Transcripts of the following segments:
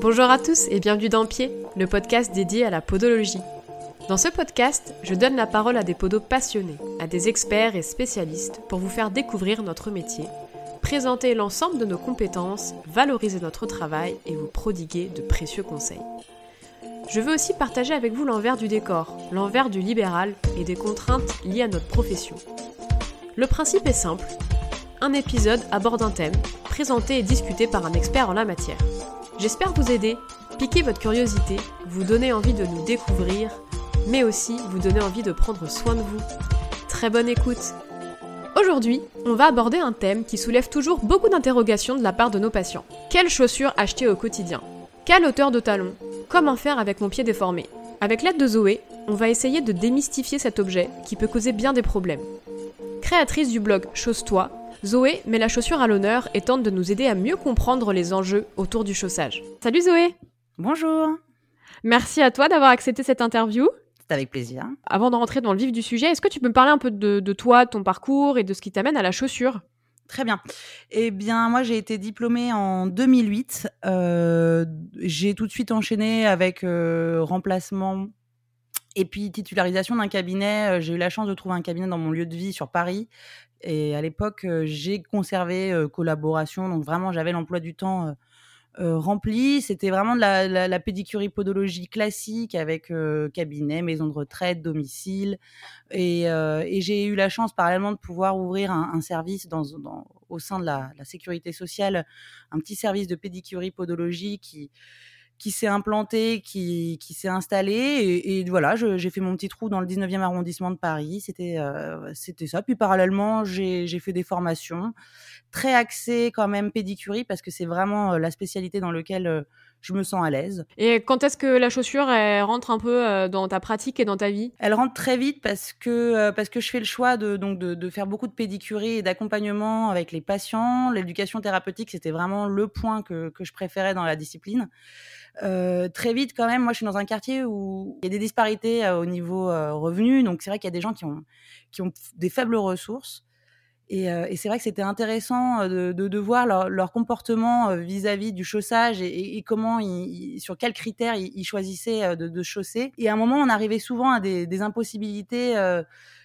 Bonjour à tous et bienvenue dans Pied, le podcast dédié à la podologie. Dans ce podcast, je donne la parole à des podos passionnés, à des experts et spécialistes pour vous faire découvrir notre métier, présenter l'ensemble de nos compétences, valoriser notre travail et vous prodiguer de précieux conseils. Je veux aussi partager avec vous l'envers du décor, l'envers du libéral et des contraintes liées à notre profession. Le principe est simple. Un épisode aborde un thème, présenté et discuté par un expert en la matière. J'espère vous aider, piquer votre curiosité, vous donner envie de nous découvrir, mais aussi vous donner envie de prendre soin de vous. Très bonne écoute Aujourd'hui, on va aborder un thème qui soulève toujours beaucoup d'interrogations de la part de nos patients. Quelles chaussures acheter au quotidien? Quelle hauteur de talon Comment faire avec mon pied déformé? Avec l'aide de Zoé, on va essayer de démystifier cet objet qui peut causer bien des problèmes. Créatrice du blog Chose-toi, Zoé met la chaussure à l'honneur et tente de nous aider à mieux comprendre les enjeux autour du chaussage. Salut Zoé Bonjour Merci à toi d'avoir accepté cette interview. C'est avec plaisir. Avant de rentrer dans le vif du sujet, est-ce que tu peux me parler un peu de, toi, de ton parcours et de ce qui t'amène à la chaussure? Très bien. Eh bien, moi, j'ai été diplômée en 2008. Euh, j'ai tout de suite enchaîné avec euh, remplacement et puis titularisation d'un cabinet. Euh, j'ai eu la chance de trouver un cabinet dans mon lieu de vie sur Paris. Et à l'époque, j'ai conservé collaboration. Donc vraiment, j'avais l'emploi du temps rempli. C'était vraiment de la, pédicurie podologie classique avec cabinet, maison de retraite, domicile. Et, j'ai eu la chance parallèlement de pouvoir ouvrir un, service au sein de la, la, sécurité sociale, un petit service de pédicurie podologie qui qui s'est implanté, qui, qui s'est installé. Et, voilà, j'ai fait mon petit trou dans le 19e arrondissement de Paris. C'était euh, c'était ça. Puis parallèlement, j'ai fait des formations très axées quand même pédicurie parce que c'est vraiment euh, la spécialité dans laquelle euh, je me sens à l'aise. Et quand est-ce que la chaussure elle rentre un peu dans ta pratique et dans ta vie? Elle rentre très vite parce que parce que je fais le choix de donc de, de faire beaucoup de pédicurie et d'accompagnement avec les patients. L'éducation thérapeutique c'était vraiment le point que, que je préférais dans la discipline. Euh, très vite, quand même, moi, je suis dans un quartier où il y a des disparités euh, au niveau euh, revenu. Donc, c'est vrai qu'il y a des gens qui ont, qui ont des faibles ressources. Et, c'est vrai que c'était intéressant de, de, voir leur, comportement vis-à-vis du chaussage et, comment, ils, sur quels critères ils, choisissaient de, de, chausser. Et à un moment, on arrivait souvent à des, des impossibilités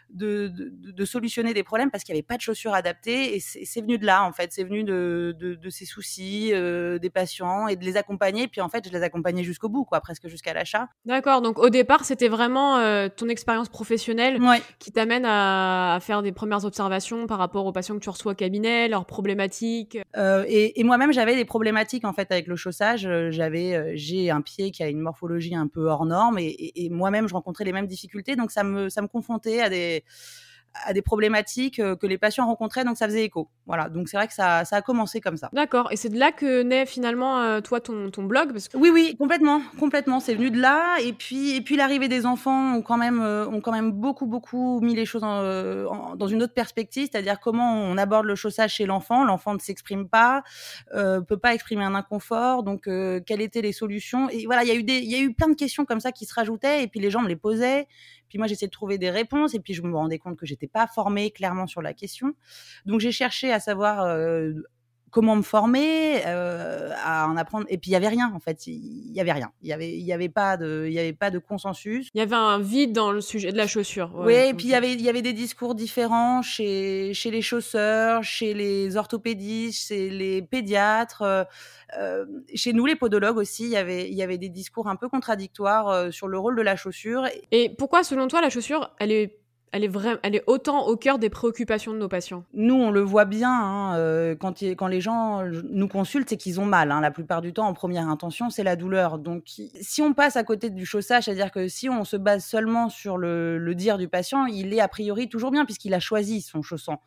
de, de, solutionner des problèmes parce qu'il n'y avait pas de chaussures adaptées. Et c'est venu de là, en fait. C'est venu de, de, ces soucis euh, des patients et de les accompagner. Puis en fait, je les accompagnais jusqu'au bout, quoi, presque jusqu'à l'achat. D'accord. Donc au départ, c'était vraiment euh, ton expérience professionnelle qui t'amène à, faire des premières observations par rapport aux patients que tu reçois au cabinet, leurs problématiques. Euh, et, moi-même, j'avais des problématiques en fait avec le chaussage. J'avais, j'ai un pied qui a une morphologie un peu hors norme et, et moi-même, je rencontrais les mêmes difficultés. Donc ça me, ça me confrontait à des à des problématiques euh, que les patients rencontraient, donc ça faisait écho. Voilà, donc c'est vrai que ça, ça, a commencé comme ça. D'accord, et c'est de là que naît finalement euh, toi ton, ton blog parce que... Oui, oui, complètement, complètement. C'est venu de là, et puis, et puis l'arrivée des enfants ont quand même, euh, ont quand même beaucoup, beaucoup mis les choses dans une autre perspective, c'est-à-dire comment on aborde le chaussage chez l'enfant. L'enfant ne s'exprime pas, euh, peut pas exprimer un inconfort, donc quelles étaient les solutions Et voilà, il y a eu des, il y a eu plein de questions comme ça qui se rajoutaient, et puis les gens me les posaient. Puis moi, j'essayais de trouver des réponses et puis je me rendais compte que j'étais pas formée clairement sur la question. Donc j'ai cherché à savoir euh, comment me former, euh, à en apprendre. Et puis il y avait rien en fait, il y avait rien. Il y avait, il y avait pas de, il y avait pas de consensus. Il y avait un vide dans le sujet de la chaussure. oui, et puis il y avait, il y avait des discours différents chez chez les chausseurs, chez les orthopédistes, chez les pédiatres, euh, euh, chez nous les podologues aussi. Il y avait, il y avait des discours un peu contradictoires sur le rôle de la chaussure. Et pourquoi, selon toi, la chaussure, elle est elle est, elle est autant au cœur des préoccupations de nos patients. Nous, on le voit bien hein, euh, quand, quand les gens nous consultent, c'est qu'ils ont mal. Hein. La plupart du temps, en première intention, c'est la douleur. Donc, si on passe à côté du chaussage, c'est-à-dire que si on se base seulement sur le, dire du patient, il est a priori toujours bien puisqu'il a choisi son chaussant.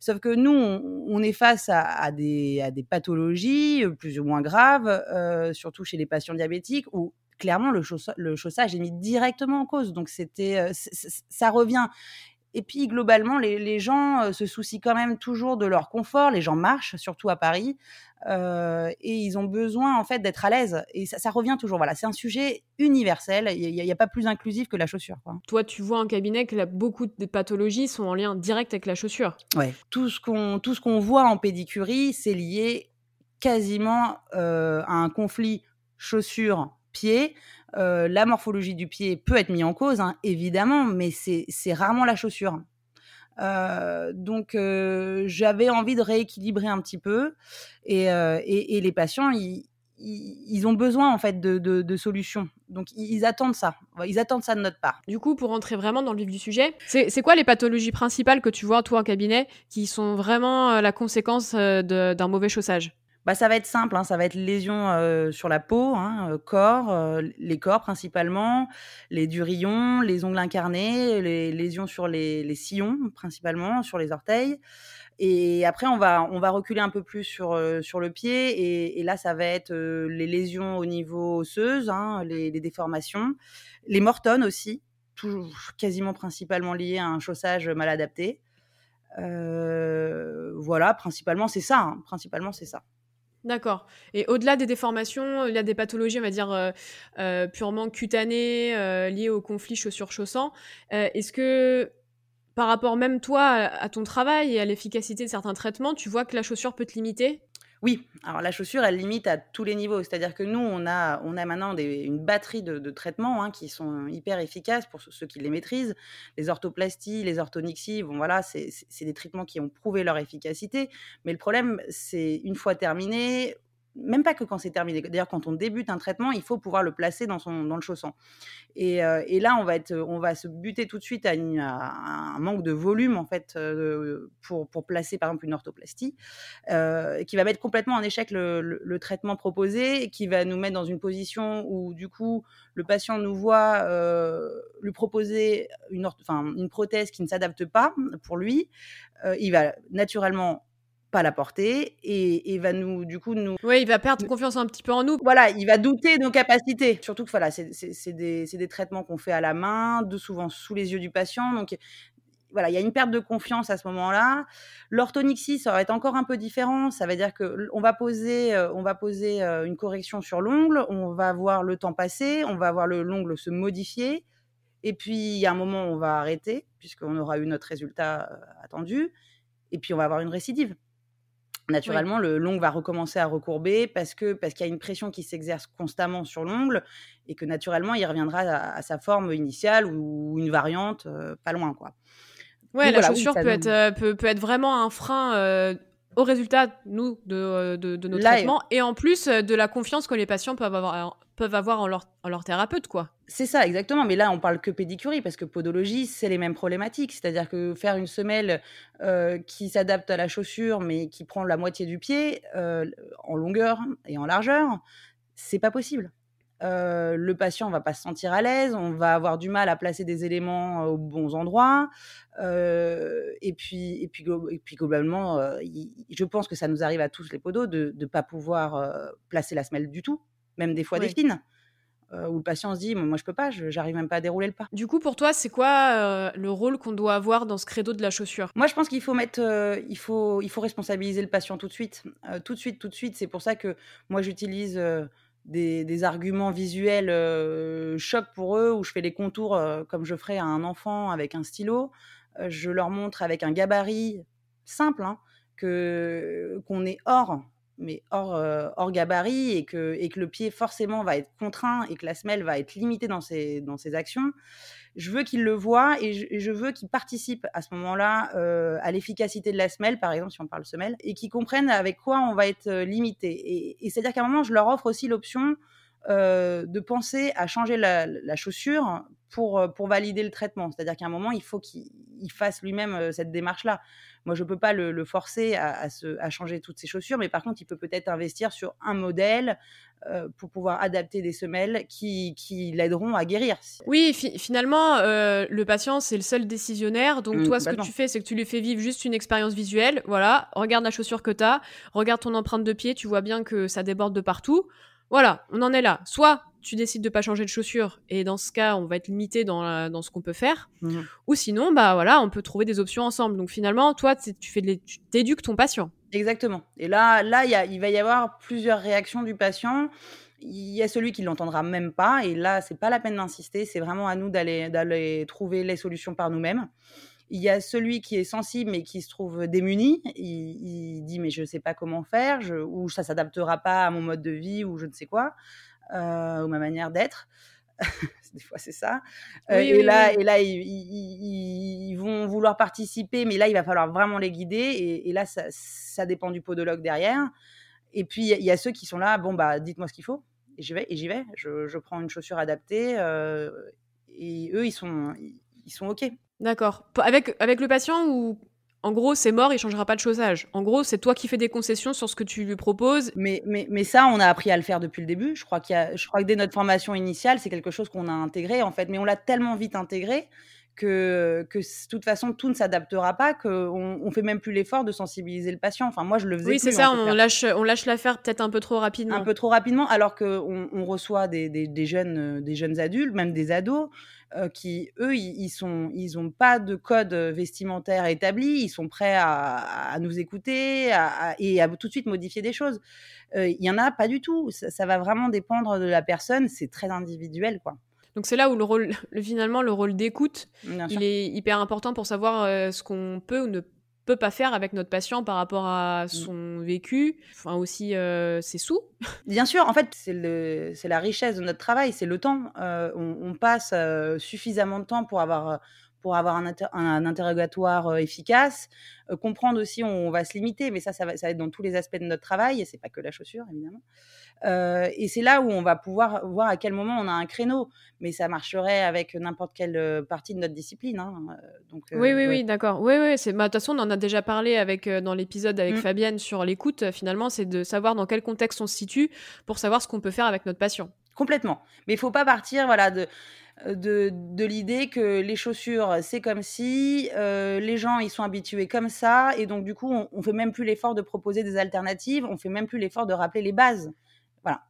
Sauf que nous, on, est face à, des, à, des, pathologies euh, plus ou moins graves, euh, surtout chez les patients diabétiques, où clairement, le, chaussage est mis directement en cause. Donc, c'était, euh, ça revient. Et puis, globalement, les, gens euh, se soucient quand même toujours de leur confort. Les gens marchent, surtout à Paris, euh, et ils ont besoin, en fait, d'être à l'aise. Et ça, revient toujours. Voilà, c'est un sujet universel. Il n'y a, pas plus inclusif que la chaussure. Toi, tu vois en cabinet que beaucoup de pathologies sont en lien direct avec la chaussure. Ouais. Tout ce qu'on, tout ce qu'on voit en pédicurie, c'est lié quasiment à un conflit chaussure, pied, la morphologie du pied peut être mise en cause, hein, évidemment, mais c'est rarement la chaussure. donc j'avais envie de rééquilibrer un petit peu et, les patients ils, ils, ont besoin en fait de, solutions. Donc ils, attendent ça. Ils attendent ça de notre part. Du coup, pour rentrer vraiment dans le vif du sujet, c'est quoi les pathologies principales que tu vois toi en cabinet qui sont vraiment euh, la conséquence euh, d'un mauvais chaussage? Bah, ça va être simple, hein. ça va être lésions euh, sur la peau, hein, corps, les corps principalement, les durillons, les ongles incarnés, les lésions sur les sillons principalement, sur les orteils. Et après, on va, on va reculer un peu plus sur, sur le pied. Et, là, ça va être les lésions au niveau osseuse, hein, les, déformations, les mortones aussi, quasiment principalement liées à un chaussage mal adapté. voilà, principalement, c'est ça. Principalement, c'est ça. D'accord. Et au-delà des déformations, il y a des pathologies, on va dire, purement cutanées, liées au conflit chaussure-chaussant. Est-ce que par rapport même toi à ton travail et à l'efficacité de certains traitements, tu vois que la chaussure peut te limiter? Oui, alors la chaussure, elle limite à tous les niveaux. C'est-à-dire que nous, on a, on maintenant une batterie de, traitements hein, qui sont hyper efficaces pour ceux qui les maîtrisent. Les orthoplasties, les orthonixies, bon voilà, c'est des traitements qui ont prouvé leur efficacité. Mais le problème, c'est une fois terminé, même pas que quand c'est terminé. D'ailleurs, quand on débute un traitement, il faut pouvoir le placer dans, son, dans le chausson. Et, euh, là, on va, être, on va se buter tout de suite à, un manque de volume, en fait, euh, pour, pour, placer, par exemple, une orthoplastie, euh, qui va mettre complètement en échec le, traitement proposé, qui va nous mettre dans une position où, du coup, le patient nous voit lui proposer une, une prothèse qui ne s'adapte pas pour lui. il va naturellement pas la porter et, va nous, du coup, nous. Oui, il va perdre confiance un petit peu en nous. Voilà, il va douter de nos capacités. Surtout que voilà, c'est des, des, traitements qu'on fait à la main, de souvent sous les yeux du patient. Donc, voilà, il y a une perte de confiance à ce moment-là. L'orthonixie, ça va être encore un peu différent. Ça veut dire que on va poser, euh, on va poser euh, une correction sur l'ongle, on va voir le temps passer, on va voir l'ongle se modifier. Et puis, il y a un moment, on va arrêter, puisqu'on aura eu notre résultat euh, attendu. Et puis, on va avoir une récidive naturellement, le l'ongle va recommencer à recourber parce que parce qu'il y a une pression qui s'exerce constamment sur l'ongle et que naturellement, il reviendra à, sa forme initiale ou une variante pas loin, quoi. Ouais, la chaussure peut, être, peut, peut, être vraiment un frein au résultat, nous, de, de, de nos traitements, et en plus de la confiance que les patients peuvent avoir, peuvent avoir en leur, en leur thérapeute, quoi. C'est ça, exactement. Mais là, on parle que pédicurie, parce que podologie, c'est les mêmes problématiques. C'est-à-dire que faire une semelle qui s'adapte à la chaussure, mais qui prend la moitié du pied, en longueur et en largeur, c'est pas possible. le patient va pas se sentir à l'aise, on va avoir du mal à placer des éléments aux bons endroits, et puis et puis et puis globalement, je pense que ça nous arrive à tous les podos de ne pas pouvoir placer la semelle du tout même des fois des fines. Euh, où le patient se dit moi je peux pas, j'arrive même pas à dérouler le pas. Du coup pour toi c'est quoi euh, le rôle qu'on doit avoir dans ce credo de la chaussure? Moi je pense qu'il faut mettre, euh, il faut il faut responsabiliser le patient tout de suite, tout de suite tout de suite. C'est pour ça que moi j'utilise des, des, arguments visuels choc pour eux où je fais les contours comme je ferais à un enfant avec un stylo. je leur montre avec un gabarit simple hein, que qu'on est hors mais hors, hors gabarit et que, le pied forcément va être contraint et que la semelle va être limitée dans ses, actions, je veux qu'il le voit et je, veux qu'il participe à ce moment-là à l'efficacité de la semelle, par exemple, si on parle semelle, et qu'ils comprennent avec quoi on va être limité. Et, c'est-à-dire qu'à un moment, je leur offre aussi l'option de penser à changer la chaussure pour, pour valider le traitement. C'est-à-dire qu'à un moment, il faut qu'il fasse lui-même cette démarche-là. Moi, je ne peux pas le, forcer à, à, changer toutes ses chaussures, mais par contre, il peut peut-être investir sur un modèle euh, pour pouvoir adapter des semelles qui, qui l'aideront à guérir. Oui, finalement, euh, le patient, c'est le seul décisionnaire. Donc, mmh, toi, ce que tu fais, c'est que tu lui fais vivre juste une expérience visuelle. Voilà, regarde la chaussure que tu as, regarde ton empreinte de pied, tu vois bien que ça déborde de partout. Voilà, on en est là. Soit tu décides de pas changer de chaussure et dans ce cas, on va être limité dans, dans ce qu'on peut faire. Mmh Ou sinon, bah voilà, on peut trouver des options ensemble. Donc finalement, toi, tu fais de tu t'éduques ton patient. Exactement. Et là, là, il va y avoir plusieurs réactions du patient. Il y a celui qui l'entendra même pas, et là, c'est pas la peine d'insister. C'est vraiment à nous d'aller d'aller trouver les solutions par nous-mêmes. Il y a celui qui est sensible mais qui se trouve démuni. Il, dit mais je ne sais pas comment faire, ou ça s'adaptera pas à mon mode de vie ou je ne sais quoi. ou ma manière d'être. des fois, c'est ça. et, là, et là, ils, vont vouloir participer, mais là, il va falloir vraiment les guider. Et, là, ça, dépend du podologue derrière. Et puis, il y, a ceux qui sont là, bon, bah, dites-moi ce qu'il faut. Et j'y vais, et j'y vais. Je, prends une chaussure adaptée. et eux, ils sont, ils sont OK. D'accord. Avec, avec le patient ou en gros, c'est mort, il changera pas de chaussage? En gros, c'est toi qui fais des concessions sur ce que tu lui proposes? Mais, mais, mais ça, on a appris à le faire depuis le début. Je crois, qu'il y je crois que dès notre formation initiale, c'est quelque chose qu'on a intégré, en fait. Mais on l'a tellement vite intégré que, que de toute façon, tout ne s'adaptera pas, qu'on on fait même plus l'effort de sensibiliser le patient. Enfin, moi, je le faisais Oui, c'est ça, on lâche, on lâche l'affaire peut-être un peu trop rapidement. Un peu trop rapidement, alors qu'on on reçoit des, des, des, jeunes, des jeunes adultes, même des ados, euh, qui, eux, ils sont, ils n'ont pas de code vestimentaire établi, ils sont prêts à, nous écouter et à tout de suite modifier des choses. Euh, il y en a pas du tout. Ça, va vraiment dépendre de la personne. C'est très individuel, quoi. Donc c'est là où le rôle, finalement, le rôle d'écoute, il est hyper important pour savoir euh, ce qu'on peut ou ne peut pas faire avec notre patient par rapport à mmh. son vécu, enfin aussi euh, ses sous. Bien sûr, en fait, c'est la richesse de notre travail, c'est le temps. Euh, on, passe euh, suffisamment de temps pour avoir pour avoir un, un, interrogatoire efficace, comprendre aussi où on va se limiter, mais ça, ça va, ça va être dans tous les aspects de notre travail, et c'est pas que la chaussure, évidemment. Euh, et c'est là où on va pouvoir voir à quel moment on a un créneau. Mais ça marcherait avec n'importe quelle euh, partie de notre discipline. Hein. Euh, donc, oui, oui, oui, d'accord. Oui, oui. Bah, de toute façon, on en a déjà parlé avec, dans l'épisode avec mmh. Fabienne sur l'écoute. Finalement, c'est de savoir dans quel contexte on se situe pour savoir ce qu'on peut faire avec notre patient. Complètement. Mais il faut pas partir voilà, de, de, de l'idée que les chaussures, c'est comme si, les gens, ils sont habitués comme ça, et donc du coup, on, on fait même plus l'effort de proposer des alternatives, on fait même plus l'effort de rappeler les bases. Voilà.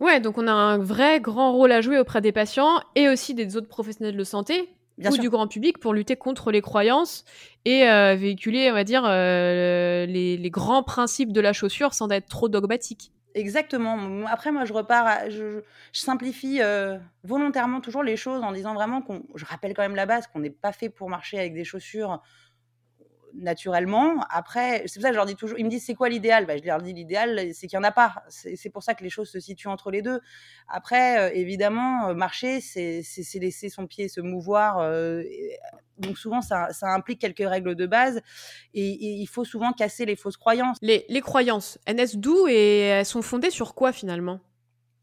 Ouais, donc on a un vrai grand rôle à jouer auprès des patients et aussi des autres professionnels de santé ou du grand public pour lutter contre les croyances et euh, véhiculer, on va dire, euh, les, grands principes de la chaussure sans être trop dogmatique. Exactement. Après, moi, je repars, je, simplifie euh, volontairement toujours les choses en disant vraiment qu'on, je rappelle quand même la base, qu'on n'est pas fait pour marcher avec des chaussures naturellement. Après, c'est pour ça que je leur dis toujours, ils me disent c'est quoi l'idéal? Bah, Je leur dis l'idéal, c'est qu'il n'y en a pas. C'est pour ça que les choses se situent entre les deux. Après, euh, évidemment, euh, marcher, c'est laisser son pied se mouvoir. Euh, donc souvent, ça, implique quelques règles de base et, il faut souvent casser les fausses croyances. Les, les croyances, elles naissent d'où et elles sont fondées sur quoi finalement?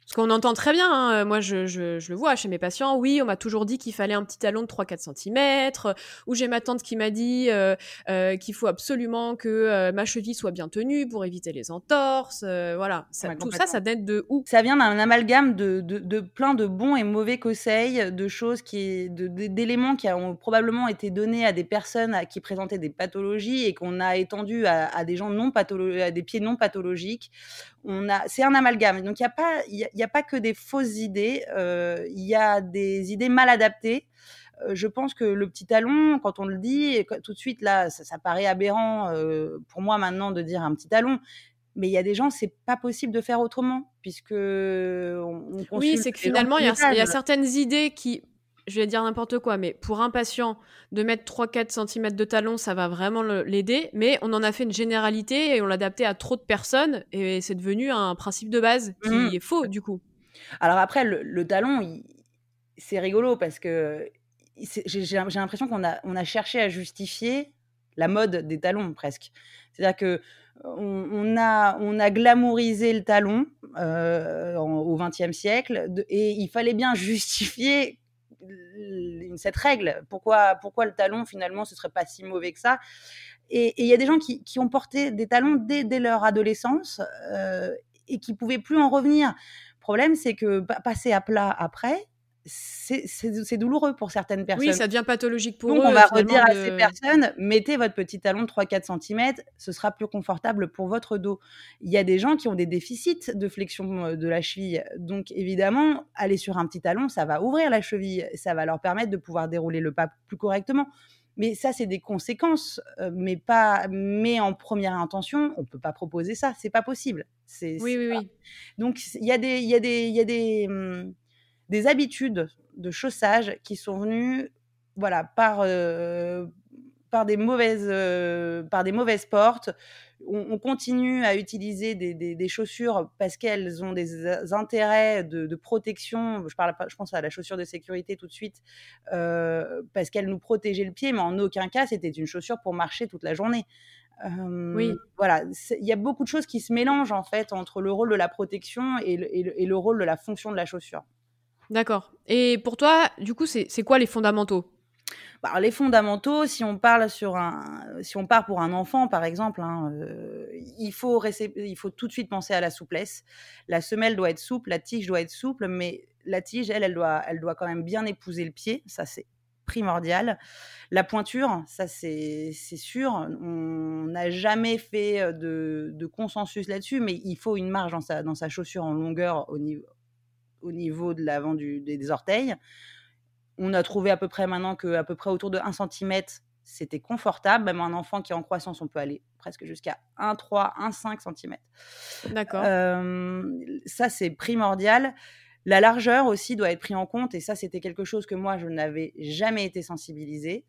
Parce qu'on entend très bien, hein, moi je, je, je, le vois chez mes patients, oui, on m'a toujours dit qu'il fallait un petit talon de 3-4 cm, ou j'ai ma tante qui m'a dit euh, euh, qu'il faut absolument que euh, ma cheville soit bien tenue pour éviter les entorses, voilà. Ça, tout ça, ça date de où? Ça vient d'un amalgame de, de, de, plein de bons et mauvais conseils, de choses qui, d'éléments qui ont probablement été donnés à des personnes qui présentaient des pathologies et qu'on a étendu à, à, des gens non pathologiques, à des pieds non pathologiques c'est un amalgame. Donc il n'y a pas, il y, a pas que des fausses idées. Euh, il y a des idées mal adaptées. Euh, je pense que le petit talon, quand on le dit, tout de suite là, ça, paraît aberrant euh, pour moi maintenant de dire un petit talon. Mais il y a des gens, c'est pas possible de faire autrement, puisque on, oui, c'est que finalement il y, y, a certaines idées qui je vais dire n'importe quoi, mais pour un patient, de mettre 3-4 cm de talon, ça va vraiment l'aider. Mais on en a fait une généralité et on l'a adapté à trop de personnes et c'est devenu un principe de base qui mmh. est faux du coup. Alors après, le, talon, c'est rigolo parce que j'ai l'impression qu'on a, on a cherché à justifier la mode des talons presque. C'est-à-dire que on, a, on a glamourisé le talon euh, au XXe siècle et il fallait bien justifier cette règle. Pourquoi, pourquoi le talon, finalement, ce serait pas si mauvais que ça? Et il y a des gens qui, qui, ont porté des talons dès, dès leur adolescence euh, et qui pouvaient plus en revenir. Le problème, c'est que passer à plat après, c'est douloureux pour certaines personnes. Oui, ça devient pathologique pour Donc, eux. on va redire à ces personnes, mettez votre petit talon de 3-4 cm, ce sera plus confortable pour votre dos. Il y a des gens qui ont des déficits de flexion euh, de la cheville. Donc, évidemment, aller sur un petit talon, ça va ouvrir la cheville, ça va leur permettre de pouvoir dérouler le pas plus correctement. Mais ça, c'est des conséquences, euh, mais pas, mais en première intention, on peut pas proposer ça, c'est pas possible. Oui, oui, oui. Donc, il y a des, il y a des, il y a des, hum, des habitudes de chaussage qui sont venues voilà, par, euh, par, des mauvaises, euh, par des mauvaises portes. on, continue à utiliser des, chaussures parce qu'elles ont des intérêts de, protection. Je, parle, je pense à la chaussure de sécurité tout de suite, euh, parce qu'elle nous protégeait le pied, mais en aucun cas, c'était une chaussure pour marcher toute la journée. oui. Voilà, il y a beaucoup de choses qui se mélangent en fait entre le rôle de la protection et le rôle de la fonction de la chaussure. D'accord. Et pour toi, du coup, c'est quoi les fondamentaux? Bah, les fondamentaux, si on parle sur un, si on part pour un enfant par exemple, hein, euh, il faut tout de suite penser à la souplesse. La semelle doit être souple, la tige doit être souple, mais la tige, elle, elle doit, quand même bien épouser le pied. Ça c'est primordial. La pointure, ça c'est sûr. On n'a jamais fait de, consensus là-dessus, mais il faut une marge dans sa chaussure en longueur au niveau, au niveau de l'avant des orteils. On a trouvé à peu près maintenant qu'à peu près autour de 1 cm, c'était confortable. Même un enfant qui est en croissance, on peut aller presque jusqu'à 1,3, 1,5 cm. D'accord. ça, c'est primordial. La largeur aussi doit être pris en compte. Et ça, c'était quelque chose que moi, je n'avais jamais été sensibilisée.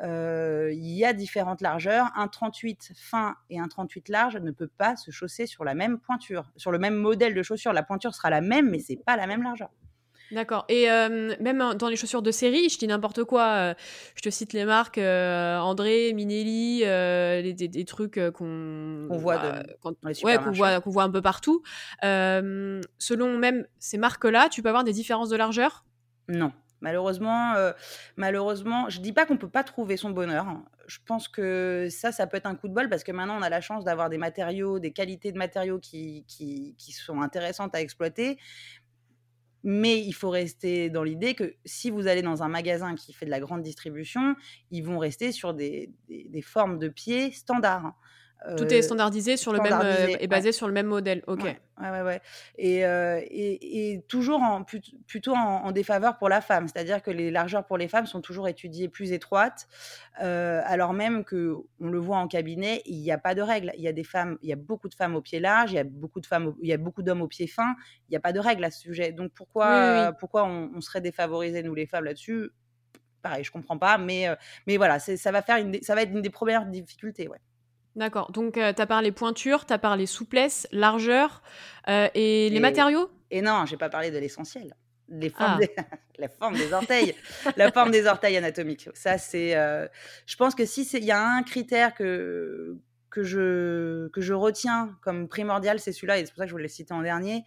Il y a différentes largeurs. Un 38 fin et un 38 large ne peut pas se chausser sur la même pointure, sur le même modèle de chaussure. La pointure sera la même, mais c'est pas la même largeur. D'accord. Et même dans les chaussures de série, je dis n'importe quoi. je te cite les marques André, Minelli, des, trucs qu'on voit, bah, ouais, qu'on voit, qu'on voit un peu partout. selon même ces marques-là, tu peux avoir des différences de largeur? Non. Malheureusement, malheureusement, je dis pas qu'on peut pas trouver son bonheur. Hein. Je pense que ça, ça peut être un coup de bol parce que maintenant, on a la chance d'avoir des matériaux, des qualités de matériaux qui, qui, sont intéressantes à exploiter. Mais il faut rester dans l'idée que si vous allez dans un magasin qui fait de la grande distribution, ils vont rester sur des, des, formes de pieds standards. Tout est standardisé sur le même et basé sur le même modèle. Ok. Ouais, ouais, ouais. Et, et, toujours en, plutôt en, défaveur pour la femme, c'est-à-dire que les largeurs pour les femmes sont toujours étudiées plus étroites, alors même que on le voit en cabinet, il n'y a pas de règle. Il y a des femmes, il y a beaucoup de femmes au pied large, il y a beaucoup de femmes, il y a beaucoup d'hommes au pied fin. Il n'y a pas de règle à ce sujet. Donc pourquoi, pourquoi on, serait défavorisés nous les femmes là-dessus? Pareil, je comprends pas, mais mais voilà, ça va faire une, ça va être une des premières difficultés, ouais. D'accord. Donc, tu as parlé pointure, tu as parlé souplesse, largeur et, les matériaux? Et non, j'ai pas parlé de l'essentiel. Les formes ah. la forme des orteils, la forme des orteils anatomiques. Ça, c'est. je pense que si il y a un critère que que je que je retiens comme primordial, c'est celui-là, et c'est pour ça que je voulais le citer en dernier.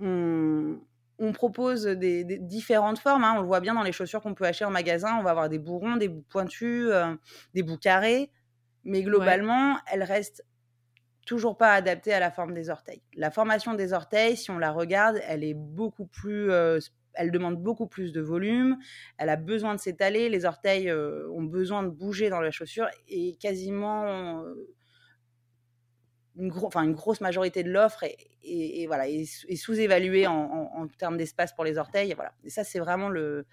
On, on propose des, différentes formes. Hein. On le voit bien dans les chaussures qu'on peut acheter en magasin. On va avoir des bourrons, des bouts pointus, des bouts carrés. Mais globalement, elle reste toujours pas adaptée à la forme des orteils. La formation des orteils, si on la regarde, elle est beaucoup plus, euh, elle demande beaucoup plus de volume. Elle a besoin de s'étaler. Les orteils euh, ont besoin de bouger dans la chaussure et quasiment euh, une, une, grosse majorité de l'offre est, voilà, est, sous-évaluée en, termes d'espace pour les orteils. Et voilà. Et ça, c'est vraiment le,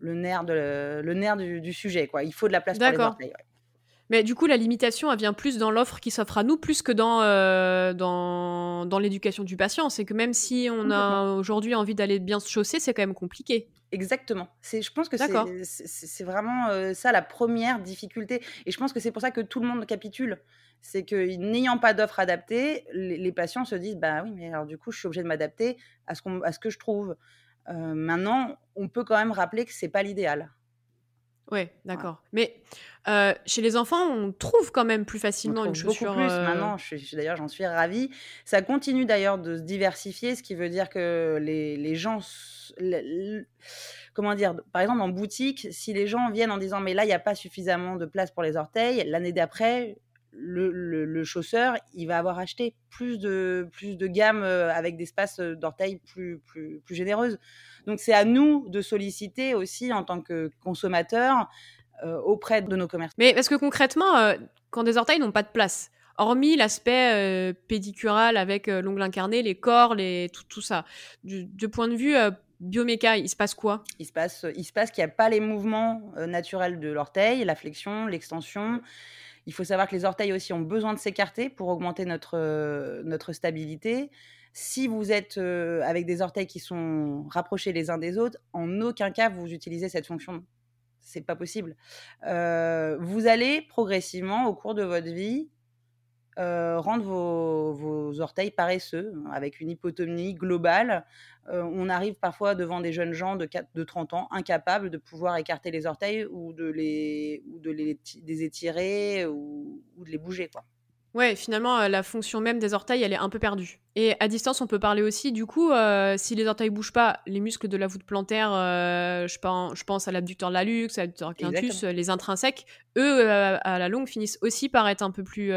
le nerf, de, le nerf du, sujet. Quoi. Il faut de la place pour les orteils. Mais du coup, la limitation, elle vient plus dans l'offre qui s'offre à nous, plus que dans, euh, dans, dans l'éducation du patient. C'est que même si on a aujourd'hui envie d'aller bien se chausser, c'est quand même compliqué. Exactement. C'est, je pense que c'est, vraiment euh, ça la première difficulté. Et je pense que c'est pour ça que tout le monde capitule. C'est que n'ayant pas d'offre adaptée, les, patients se disent bah oui, mais alors du coup, je suis obligé de m'adapter à ce, qu'on, à ce que je trouve. Euh, maintenant, on peut quand même rappeler que c'est pas l'idéal. Ouais, d'accord. Mais euh, chez les enfants, on trouve quand même plus facilement une chaussure. Beaucoup plus euh, maintenant. d'ailleurs, j'en suis ravie. Ça continue d'ailleurs de se diversifier, ce qui veut dire que les, les gens, comment dire, par exemple en boutique, si les gens viennent en disant mais là il n'y a pas suffisamment de place pour les orteils, l'année d'après, le, le, chausseur, il va avoir acheté plus de, plus de gamme euh, avec des espaces d'orteils plus, plus, plus généreuses. Donc c'est à nous de solliciter aussi en tant que consommateurs euh, auprès de nos commerçants. Mais parce que concrètement, euh, quand des orteils n'ont pas de place, hormis l'aspect pédicural avec l'ongle incarné, les corps, les, tout, tout ça, du, point de vue bioméca, il se passe quoi? Il se passe, il se passe qu'il n'y a pas les mouvements naturels de l'orteil, la flexion, l'extension. Il faut savoir que les orteils aussi ont besoin de s'écarter pour augmenter notre, euh, stabilité. Si vous êtes euh, avec des orteils qui sont rapprochés les uns des autres, en aucun cas vous utilisez cette fonction. C'est pas possible. Euh, vous allez progressivement au cours de votre vie rendent vos, orteils paresseux, avec une hypotonie globale. on arrive parfois devant des jeunes gens de, de 30 ans incapables de pouvoir écarter les orteils ou de les, ou de les, étirer ou, ou de les bouger. Quoi. Ouais, finalement, euh, la fonction même des orteils, elle est un peu perdue. Et à distance, on peut parler aussi, du coup, euh, si les orteils bougent pas, les muscles de la voûte plantaire, euh, je, pense, je pense à l'abducteur lalux, à l'abducteur quintus, les intrinsèques, eux, à la longue, finissent aussi par être un peu plus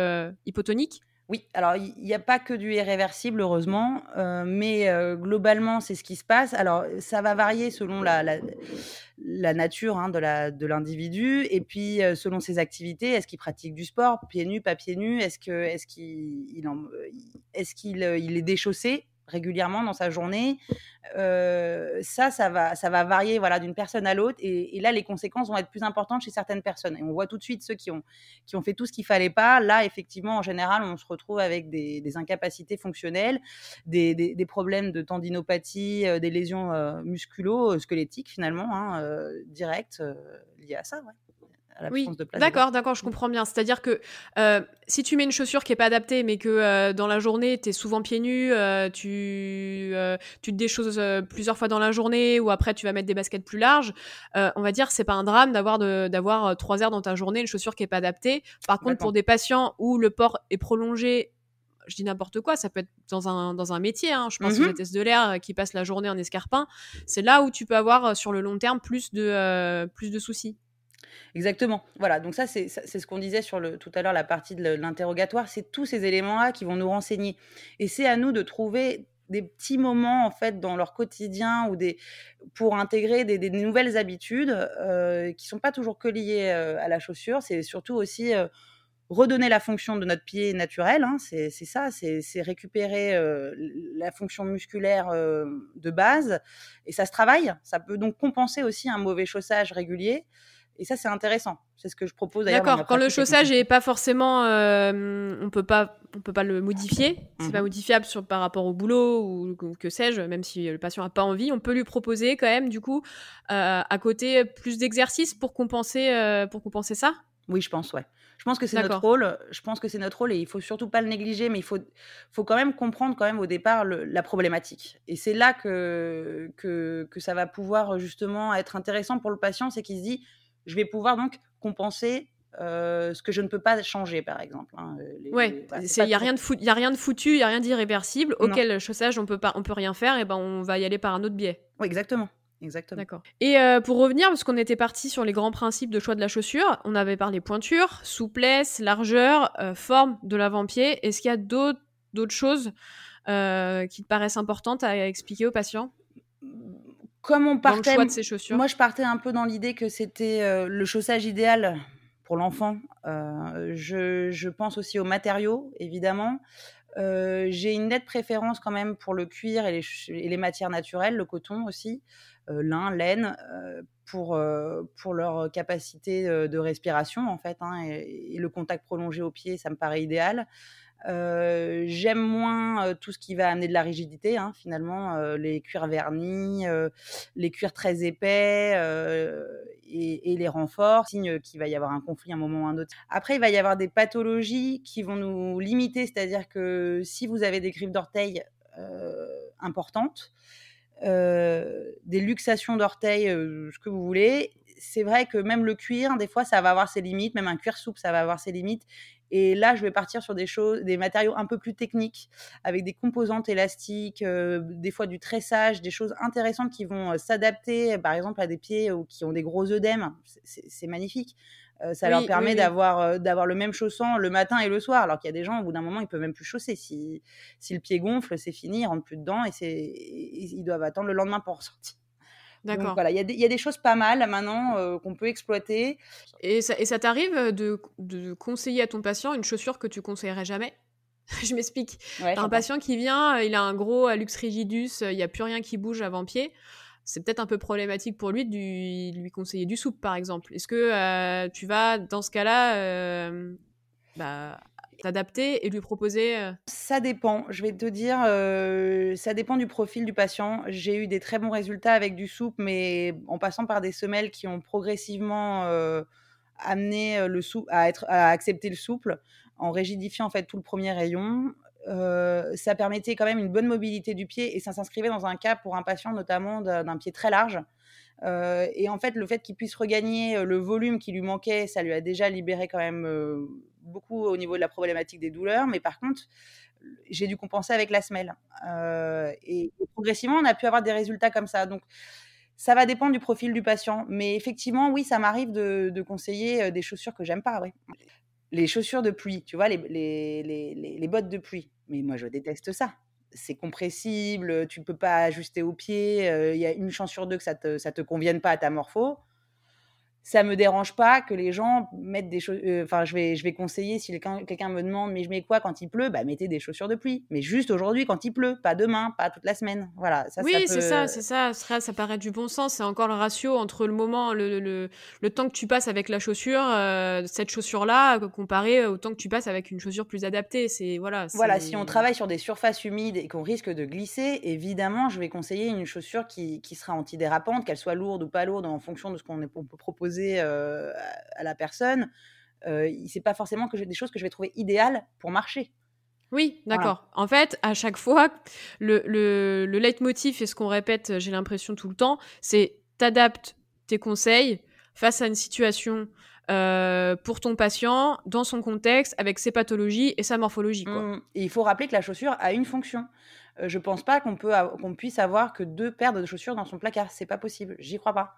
hypotoniques. Oui, alors il n'y a pas que du irréversible, heureusement, euh, mais euh, globalement, c'est ce qui se passe. Alors, ça va varier selon la, la, nature hein, de l'individu et puis euh, selon ses activités. Est-ce qu'il pratique du sport, pieds nus, pas pieds nus? Est-ce qu'il est, est déchaussé? Régulièrement dans sa journée. ça, ça va, ça va varier voilà, d'une personne à l'autre. Et, là, les conséquences vont être plus importantes chez certaines personnes. Et on voit tout de suite ceux qui ont, qui ont fait tout ce qu'il fallait pas. Là, effectivement, en général, on se retrouve avec des, incapacités fonctionnelles, des, problèmes de tendinopathie, des lésions musculo-squelettiques, finalement, hein, directes liées à ça. Oui, D'accord, d'accord, je comprends bien. C'est-à-dire que euh, si tu mets une chaussure qui n'est pas adaptée, mais que euh, dans la journée, tu es souvent pieds nus, euh, tu, tu te déchoses plusieurs fois dans la journée, ou après tu vas mettre des baskets plus larges, on va dire que c'est pas un drame d'avoir d'avoir trois heures dans ta journée une chaussure qui n'est pas adaptée. Par contre, pour des patients où le port est prolongé je dis n'importe quoi, ça peut être dans un, dans un métier, hein. je pense mmh aux hôtesses de l'air qui passent la journée en escarpin, c'est là où tu peux avoir sur le long terme plus de, plus de soucis. Exactement. Voilà, donc ça, c'est ce qu'on disait sur le, tout à l'heure, la partie de l'interrogatoire. C'est tous ces éléments-là qui vont nous renseigner. Et c'est à nous de trouver des petits moments en fait dans leur quotidien ou des pour intégrer des, nouvelles habitudes euh, qui sont pas toujours que liées euh, à la chaussure c'est surtout aussi euh, redonner la fonction de notre pied naturel hein, c'est ça c'est récupérer euh, la fonction musculaire de base et ça se travaille ça peut donc compenser aussi un mauvais chaussage régulier et ça, c'est intéressant. C'est ce que je propose d'ailleurs. D'accord. Quand le chaussage n'est pas forcément, euh, on peut pas, on peut pas le modifier. C'est n'est pas mhm. modifiable sur, par rapport au boulot ou, que sais-je. Même si le patient n'a pas envie, on peut lui proposer quand même, du coup, euh, à côté plus d'exercices pour compenser, euh, pour compenser ça? Oui, je pense, ouais. Je pense que c'est notre rôle. Je pense que c'est notre rôle et il faut surtout pas le négliger, mais il faut, faut quand même comprendre quand même au départ la problématique. Et c'est là que, que, que ça va pouvoir justement être intéressant pour le patient, c'est qu'il se dit je vais pouvoir donc compenser euh, ce que je ne peux pas changer, par exemple. Hein, ouais, il n'y a, rien de foutu, a rien de foutu, il n'y a rien d'irréversible, auquel chaussage on peut pas, on peut rien faire, et ben on va y aller par un autre biais. Oui, exactement. Exactement. D'accord. Et euh, pour revenir, parce qu'on était parti sur les grands principes de choix de la chaussure, on avait parlé pointure, souplesse, largeur, euh, forme de l'avant-pied. Est-ce qu'il y a d'autres choses qui te paraissent importantes à expliquer aux patients? Comme on partait, choix de ses chaussures. moi je partais un peu dans l'idée que c'était euh, le chaussage idéal pour l'enfant. Euh, je, pense aussi aux matériaux, évidemment. Euh, j'ai une nette préférence quand même pour le cuir et les, matières naturelles, le coton aussi, lin, laine, pour, pour leur capacité de, respiration en fait, hein, et, le contact prolongé au pied, ça me paraît idéal. J'aime moins tout ce qui va amener de la rigidité, hein, finalement, les cuirs vernis, les cuirs très épais et, les renforts, signe qu'il va y avoir un conflit à un moment ou un autre. Après, il va y avoir des pathologies qui vont nous limiter, c'est-à-dire que si vous avez des griffes d'orteils importantes, des luxations d'orteils, ce que vous voulez, c'est vrai que même le cuir, des fois, ça va avoir ses limites, même un cuir souple, ça va avoir ses limites. Et là, je vais partir sur des choses, des matériaux un peu plus techniques, avec des composantes élastiques, euh, des fois du tressage, des choses intéressantes qui vont euh, s'adapter, par exemple, à des pieds qui ont des gros œdèmes. C'est magnifique. Euh, ça leur permet d'avoir d'avoir le même chaussant le matin et le soir, alors qu'il y a des gens, au bout d'un moment, ils peuvent même plus chausser. Si, si le pied gonfle, c'est fini, ils rentrent plus dedans et, ils doivent attendre le lendemain pour ressortir. D'accord. Voilà, il y, a des choses pas mal maintenant euh, qu'on peut exploiter. Et ça, et ça t'arrive de, de, conseiller à ton patient une chaussure que tu conseillerais jamais? Je m'explique. T'as un patient qui vient, il a un gros alux rigidus, il n'y a plus rien qui bouge avant pied. C'est peut-être un peu problématique pour lui de lui, conseiller du soupe, par exemple. Est-ce que euh, tu vas, dans ce cas-là, euh, bah, t'adapter et lui proposer euh Ça dépend. Je vais te dire, euh, ça dépend du profil du patient. J'ai eu des très bons résultats avec du souple, mais en passant par des semelles qui ont progressivement euh, amené le être, à accepter le souple. en rigidifiant en fait tout le premier rayon. ça permettait quand même une bonne mobilité du pied et ça s'inscrivait dans un cas pour un patient notamment d'un pied très large. et en fait, le fait qu'il puisse regagner le volume qui lui manquait, ça lui a déjà libéré quand même beaucoup au niveau de la problématique des douleurs. Mais par contre, j'ai dû compenser avec la semelle. et, progressivement, on a pu avoir des résultats comme ça. Donc, ça va dépendre du profil du patient. Mais effectivement, oui, ça m'arrive de, conseiller des chaussures que j'aime pas. Les chaussures de pluie, tu vois, les, les, bottes de pluie. Mais moi, je déteste ça. C'est compressible, tu ne peux pas ajuster au pied. Il y a une chance sur deux que ça te, ça te convienne pas à ta morpho ça me dérange pas que les gens mettent des choses. Euh, enfin, je vais, je vais conseiller si quelqu'un me demande, mais je mets quoi quand il pleut? Bah, mettez des chaussures de pluie. Mais juste aujourd'hui quand il pleut, pas demain, pas toute la semaine. Voilà. Ça, oui, c'est ça, c'est ça. Ça, paraît du bon sens. C'est encore le ratio entre le moment, le, le, le, temps que tu passes avec la chaussure, euh, cette chaussure-là, comparé au temps que tu passes avec une chaussure plus adaptée. C'est voilà. Voilà. Si on travaille sur des surfaces humides et qu'on risque de glisser, évidemment, je vais conseiller une chaussure qui, qui sera antidérapante, qu'elle soit lourde ou pas lourde en fonction de ce qu'on peut proposer à la personne, c'est pas forcément que j'ai des choses que je vais trouver idéales pour marcher. Oui, d'accord. En fait, à chaque fois, le, le, le leitmotiv et ce qu'on répète, j'ai l'impression tout le temps, c'est t'adaptes tes conseils face à une situation pour ton patient, dans son contexte, avec ses pathologies et sa morphologie. Quoi. Mmh. Et il faut rappeler que la chaussure a une fonction. je pense pas qu'on peut qu'on puisse avoir que deux paires de chaussures dans son placard. C'est pas possible. J'y crois pas.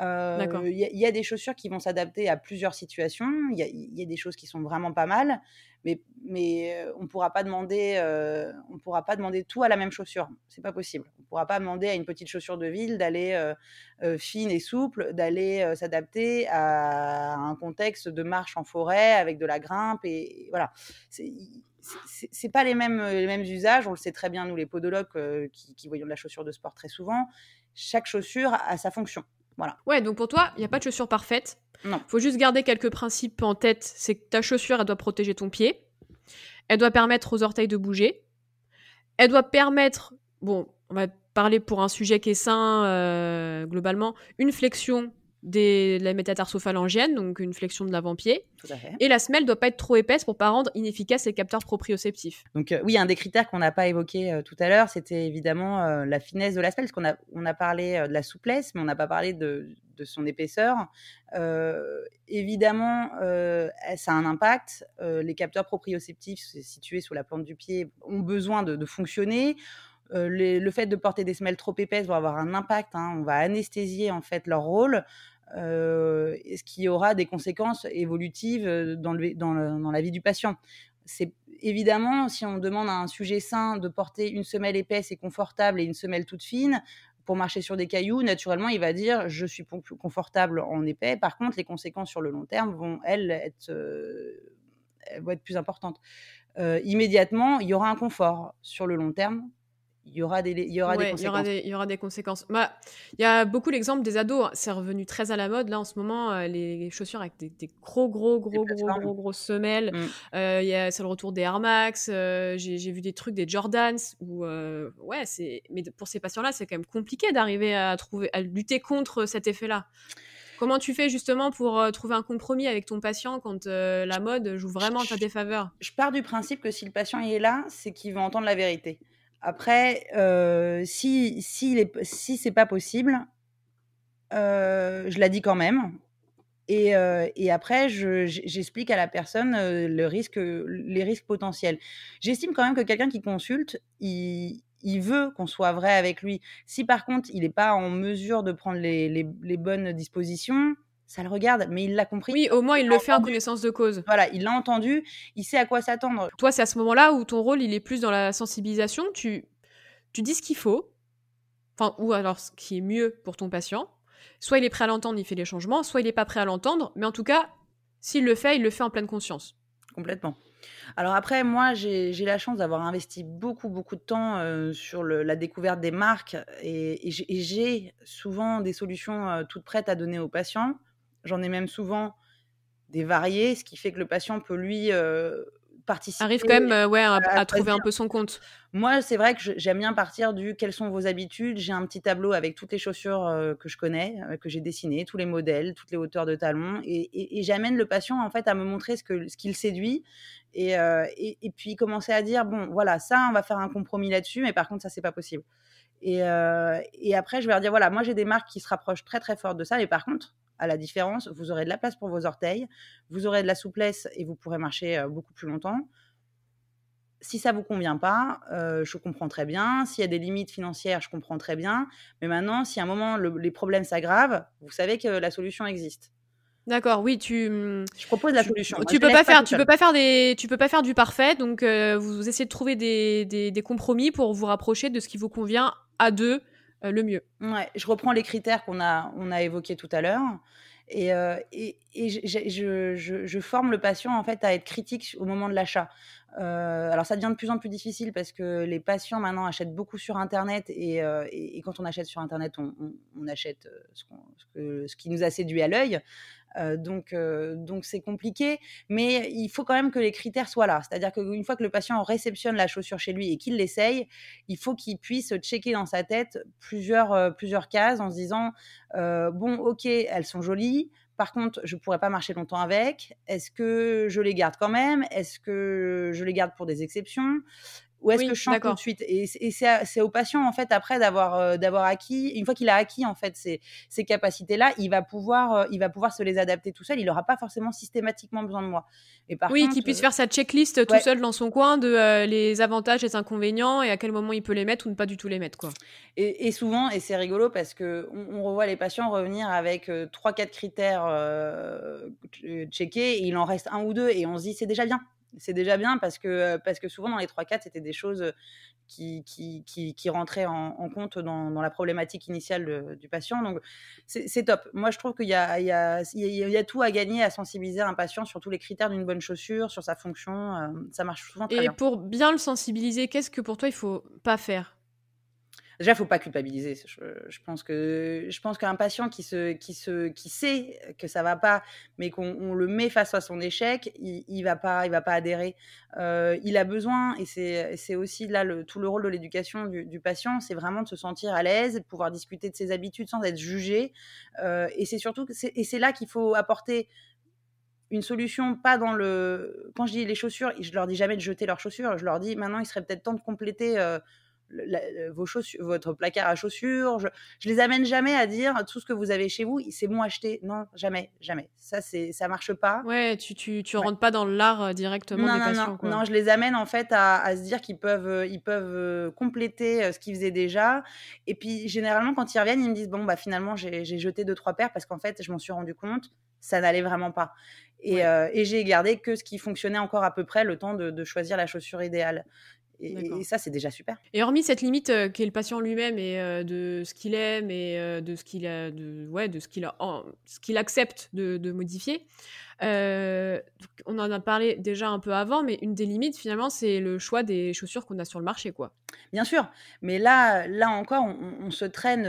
Il y, a des chaussures qui vont s'adapter à plusieurs situations. Il y, a des choses qui sont vraiment pas mal, mais, mais on pourra pas demander, on pourra pas demander tout à la même chaussure. C'est pas possible. On ne pourra pas demander à une petite chaussure de ville d'aller fine et souple, d'aller s'adapter à un contexte de marche en forêt avec de la grimpe et, voilà. C'est pas les mêmes, usages. On le sait très bien nous les podologues qui voyons de la chaussure de sport très souvent. Chaque chaussure a sa fonction. Voilà. Ouais, donc pour toi, il n'y a pas de chaussure parfaite. Non. faut juste garder quelques principes en tête. C'est que ta chaussure, elle doit protéger ton pied. Elle doit permettre aux orteils de bouger. Elle doit permettre, bon, on va parler pour un sujet qui est sain euh, globalement, une flexion des, de la métatarso-phalangienne, donc une flexion de l'avant-pied. Et la semelle doit pas être trop épaisse pour pas rendre inefficace les capteurs proprioceptifs. Donc euh, oui, un des critères qu'on n'a pas évoqué euh, tout à l'heure, c'était évidemment euh, la finesse de la semelle, parce qu'on a, on a parlé de la souplesse, mais on n'a pas parlé de, de son épaisseur. évidemment, ça a un impact. les capteurs proprioceptifs situés sous la plante du pied ont besoin de, de fonctionner. le fait de porter des semelles trop épaisses va avoir un impact. Hein. on va anesthésier en fait leur rôle. Euh, ce qui aura des conséquences évolutives euh, dans, la vie du patient. C'est évidemment, si on demande à un sujet sain de porter une semelle épaisse et confortable et une semelle toute fine, pour marcher sur des cailloux, naturellement, il va dire je suis plus confortable en épais. Par contre, les conséquences sur le long terme vont, elles, être, euh, vont être plus importantes. immédiatement, il y aura un confort sur le long terme il y aura des, il y aura des conséquences. Il y aura des, conséquences. Bah, il y a beaucoup l'exemple des ados. Hein. C'est revenu très à la mode là en ce moment. Euh, les, chaussures avec des, gros, gros, gros, gros, gros, gros, semelles. Mm. Euh, c'est le retour des Air Max. Euh, j'ai vu des trucs des Jordans. Où, ouais, c'est. Mais pour ces patients-là, c'est quand même compliqué d'arriver à trouver, à lutter contre cet effet-là. Comment tu fais justement pour trouver un compromis avec ton patient quand la mode joue vraiment en ta défaveur? Je pars du principe que si le patient est là, c'est qu'il veut entendre la vérité. Après, euh, si, si, les, c'est pas possible, euh, je la dis quand même. Et, euh, et après, j'explique à la personne le risque, les risques potentiels. J'estime quand même que quelqu'un qui consulte, il, il veut qu'on soit vrai avec lui. Si par contre, il n'est pas en mesure de prendre les, les bonnes dispositions, ça le regarde, mais il l'a compris. Oui, au moins il, le fait en connaissance de cause. Voilà, il l'a entendu, il sait à quoi s'attendre. Toi, c'est à ce moment-là où ton rôle, il est plus dans la sensibilisation. Tu, tu dis ce qu'il faut, enfin, ou alors ce qui est mieux pour ton patient. Soit il est prêt à l'entendre, il fait les changements, soit il n'est pas prêt à l'entendre, mais en tout cas, s'il le fait, il le fait en pleine conscience. Complètement. Alors après, moi, j'ai la chance d'avoir investi beaucoup, beaucoup de temps euh, sur la découverte des marques et, j'ai souvent des solutions euh, toutes prêtes à donner aux patients. J'en ai même souvent des variées, ce qui fait que le patient peut lui euh, participer. Arrive quand même ouais, à, trouver un peu son compte. Moi, c'est vrai que j'aime bien partir du quelles sont vos habitudes? J'ai un petit tableau avec toutes les chaussures que je connais, que j'ai dessinées, tous les modèles, toutes les hauteurs de talons. Et, j'amène le patient en fait à me montrer ce qu'il ce qu'il séduit. Et, et, puis commencer à dire bon, voilà, ça, on va faire un compromis là-dessus, mais par contre, ça, c'est pas possible. Et, et, après, je vais leur dire voilà, moi, j'ai des marques qui se rapprochent très, très fort de ça. Et par contre, à la différence, vous aurez de la place pour vos orteils, vous aurez de la souplesse et vous pourrez marcher beaucoup plus longtemps. Si ça vous convient pas, je comprends très bien. S'il y a des limites financières, je comprends très bien. Mais maintenant, si à un moment les problèmes s'aggravent, vous savez que la solution existe. D'accord, oui, tu. Mmh, je propose la solution. tu peux pas faire, tu peux pas faire des, tu peux pas faire du parfait, donc vous essayez de trouver des, des, compromis pour vous rapprocher de ce qui vous convient à deux euh, le mieux. Ouais, je reprends les critères qu'on a, on a évoqués tout à l'heure. Et, euh, et, et je, je, forme le patient en fait à être critique au moment de l'achat. Euh, alors ça devient de plus en plus difficile parce que les patients maintenant achètent beaucoup sur Internet et, et quand on achète sur Internet, on, on, achète ce, ce, ce, qui nous a séduit à l'œil. Euh, donc, euh, donc c'est compliqué, mais il faut quand même que les critères soient là. C'est-à-dire qu'une fois que le patient réceptionne la chaussure chez lui et qu'il l'essaye, il faut qu'il puisse checker dans sa tête plusieurs, euh, plusieurs cases en se disant bon, ok, elles sont jolies. Par contre, je pourrais pas marcher longtemps avec. Est-ce que je les garde quand même? Est-ce que je les garde pour des exceptions? Ou est-ce que je change tout de suite? Et, c'est au patient en fait après d'avoir euh, d'avoir acquis, une fois qu'il a acquis en fait ces, ces capacités-là, il va pouvoir euh, il va pouvoir se les adapter tout seul. Il n'aura pas forcément systématiquement besoin de moi. Et par oui, qu'il puisse faire sa checklist tout seul dans son coin de euh, les avantages, les inconvénients et à quel moment il peut les mettre ou ne pas du tout les mettre quoi. Et, souvent et c'est rigolo parce que on, revoit les patients revenir avec trois quatre critères checkés et il en reste un ou deux et on se dit c'est déjà bien c'est déjà bien parce que, parce que souvent dans les 3-4, c'était des choses qui, qui, qui, rentraient en, compte dans, dans, la problématique initiale du patient. Donc c'est top. Moi, je trouve qu'il y a, il y, a, il y a tout à gagner à sensibiliser un patient sur tous les critères d'une bonne chaussure, sur sa fonction. ça marche souvent très bien. Et pour bien le sensibiliser, qu'est-ce que pour toi il faut pas faire? Déjà, faut pas culpabiliser. Je, pense que je qu'un patient qui se qui se qui sait que ça va pas, mais qu'on le met face à son échec, il, il va pas il va pas adhérer. Euh, il a besoin et c'est aussi là tout le rôle de l'éducation du, patient, c'est vraiment de se sentir à l'aise, de pouvoir discuter de ses habitudes sans être jugé. Euh, et c'est surtout et c'est là qu'il faut apporter une solution, pas dans le. Quand je dis les chaussures, je leur dis jamais de jeter leurs chaussures. Je leur dis maintenant, il serait peut-être temps de compléter euh, vos chaussures, votre placard à chaussures. Je, je, les amène jamais à dire tout ce que vous avez chez vous, c'est bon acheté. Non, jamais, jamais. Ça, c'est, ça marche pas. Ouais, tu, tu, tu rentres pas dans l'art euh, directement non, des non, patients. Non, non, je les amène en fait à, à se dire qu'ils peuvent, euh, ils peuvent euh, compléter ce qu'ils faisaient déjà. Et puis généralement, quand ils reviennent, ils me disent bon bah finalement j'ai, jeté deux trois paires parce qu'en fait je m'en suis rendu compte, ça n'allait vraiment pas. Et, et, j'ai gardé que ce qui fonctionnait encore à peu près le temps de, de choisir la chaussure idéale. Et, ça, c'est déjà super. Et hormis cette limite euh, qui est le patient lui-même et euh, de ce qu'il aime et euh, de ce qu'il a, de, ouais, de ce qu'il ce qu'il accepte de, modifier, on en a parlé déjà un peu avant, mais une des limites finalement, c'est le choix des chaussures qu'on a sur le marché, quoi. Bien sûr, mais là, là encore, on, se traîne,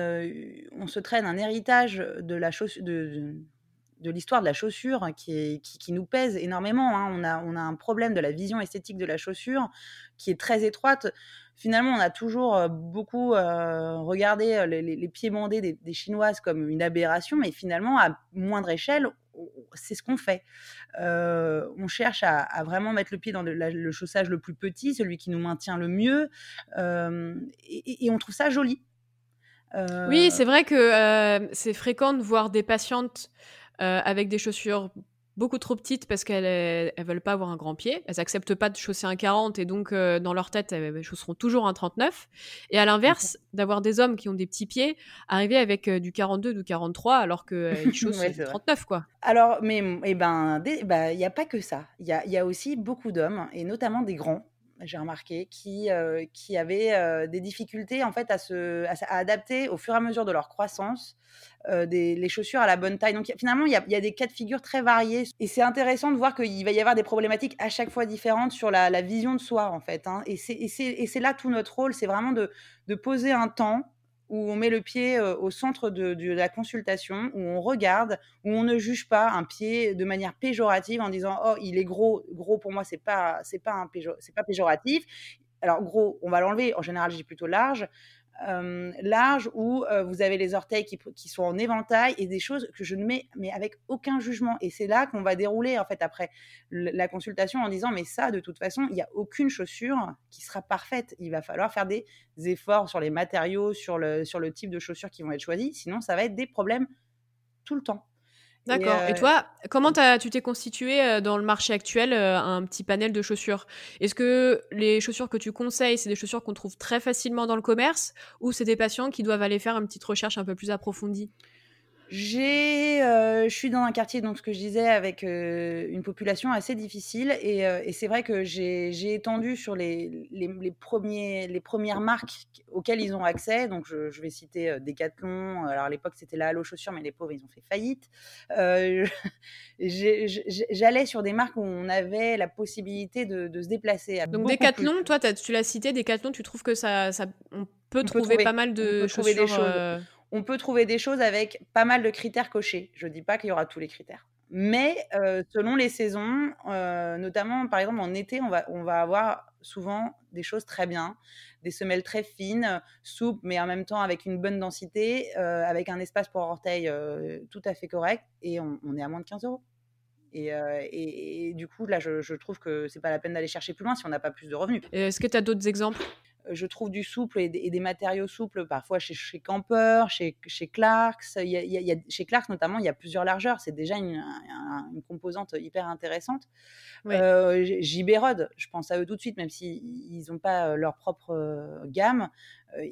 on se traîne un héritage de la chaussure. de de l'histoire de la chaussure qui, qui, nous pèse énormément. Hein. On, a, on a un problème de la vision esthétique de la chaussure qui est très étroite. Finalement, on a toujours beaucoup euh, regardé les, pieds bandés des, Chinoises comme une aberration, mais finalement, à moindre échelle, c'est ce qu'on fait. on cherche à, vraiment mettre le pied dans le, chaussage le plus petit, celui qui nous maintient le mieux, et, on trouve ça joli. Oui, c'est vrai que c'est fréquent de voir des patientes avec des chaussures beaucoup trop petites parce qu'elles elles veulent pas avoir un grand pied. Elles acceptent pas de chausser un 40 et donc euh, dans leur tête elles chausseront toujours un 39. Et à l'inverse, d'avoir des hommes qui ont des petits pieds arriver avec euh, du 42, du 43 alors qu'ils chaussent du 39 quoi. Alors mais eh ben bah, il n'y a pas que ça. Il y a, y a aussi beaucoup d'hommes et notamment des grands j'ai remarqué, qui, qui avaient des difficultés en fait à se à, adapter au fur et à mesure de leur croissance des, les chaussures à la bonne taille. Donc finalement, il y a, y a, des cas de figure très variés et c'est intéressant de voir qu'il va y avoir des problématiques à chaque fois différentes sur la, la vision de soi en fait. Hein. Et c'est là tout notre rôle, c'est vraiment de, de poser un temps où on met le pied au centre de, la consultation, où on regarde, où on ne juge pas un pied de manière péjorative en disant oh il est gros, gros pour moi c'est pas c'est pas un c'est pas péjoratif. Alors gros, on va l'enlever. En général, j'ai plutôt large large où vous avez les orteils qui, qui, sont en éventail et des choses que je ne mets mais avec aucun jugement. Et c'est là qu'on va dérouler en fait après la consultation en disant mais ça de toute façon il n'y a aucune chaussure qui sera parfaite. Il va falloir faire des efforts sur les matériaux, sur le, sur le type de chaussures qui vont être choisies. Sinon ça va être des problèmes tout le temps. D'accord. Et, toi, comment tu t'es constitué dans le marché actuel un petit panel de chaussures? Est-ce que les chaussures que tu conseilles, c'est des chaussures qu'on trouve très facilement dans le commerce ou c'est des patients qui doivent aller faire une petite recherche un peu plus approfondie? J'ai, euh, je suis dans un quartier, donc ce que je disais, avec euh, une population assez difficile, et, euh, et c'est vrai que j'ai étendu sur les, les, les, premiers, les premières marques auxquelles ils ont accès. Donc je, je vais citer Decathlon. Alors à l'époque c'était la Halo chaussures, mais les pauvres ils ont fait faillite. J'allais sur des marques où on avait la possibilité de, de se déplacer. donc Decathlon, toi tu l'as cité, Decathlon, tu trouves que ça, ça on peut, trouver, pas mal de choses on peut trouver des choses avec pas mal de critères cochés. Je ne dis pas qu'il y aura tous les critères. Mais euh, selon les saisons, euh, notamment par exemple en été, on va, avoir souvent des choses très bien, des semelles très fines, souples, mais en même temps avec une bonne densité, euh, avec un espace pour orteil tout à fait correct, et on, est à moins de 15 euros. Et, du coup, là, je, je trouve que c'est pas la peine d'aller chercher plus loin si on n'a pas plus de revenus. Est-ce que tu as d'autres exemples? Je trouve du souple et des, matériaux souples parfois chez, chez Camper, chez, chez Clarks. Il y a, chez Clarks notamment, il y a plusieurs largeurs. C'est déjà une, composante hyper intéressante. Ouais. Euh, je pense à eux tout de suite, même s'ils n'ont pas euh, leur propre euh, gamme.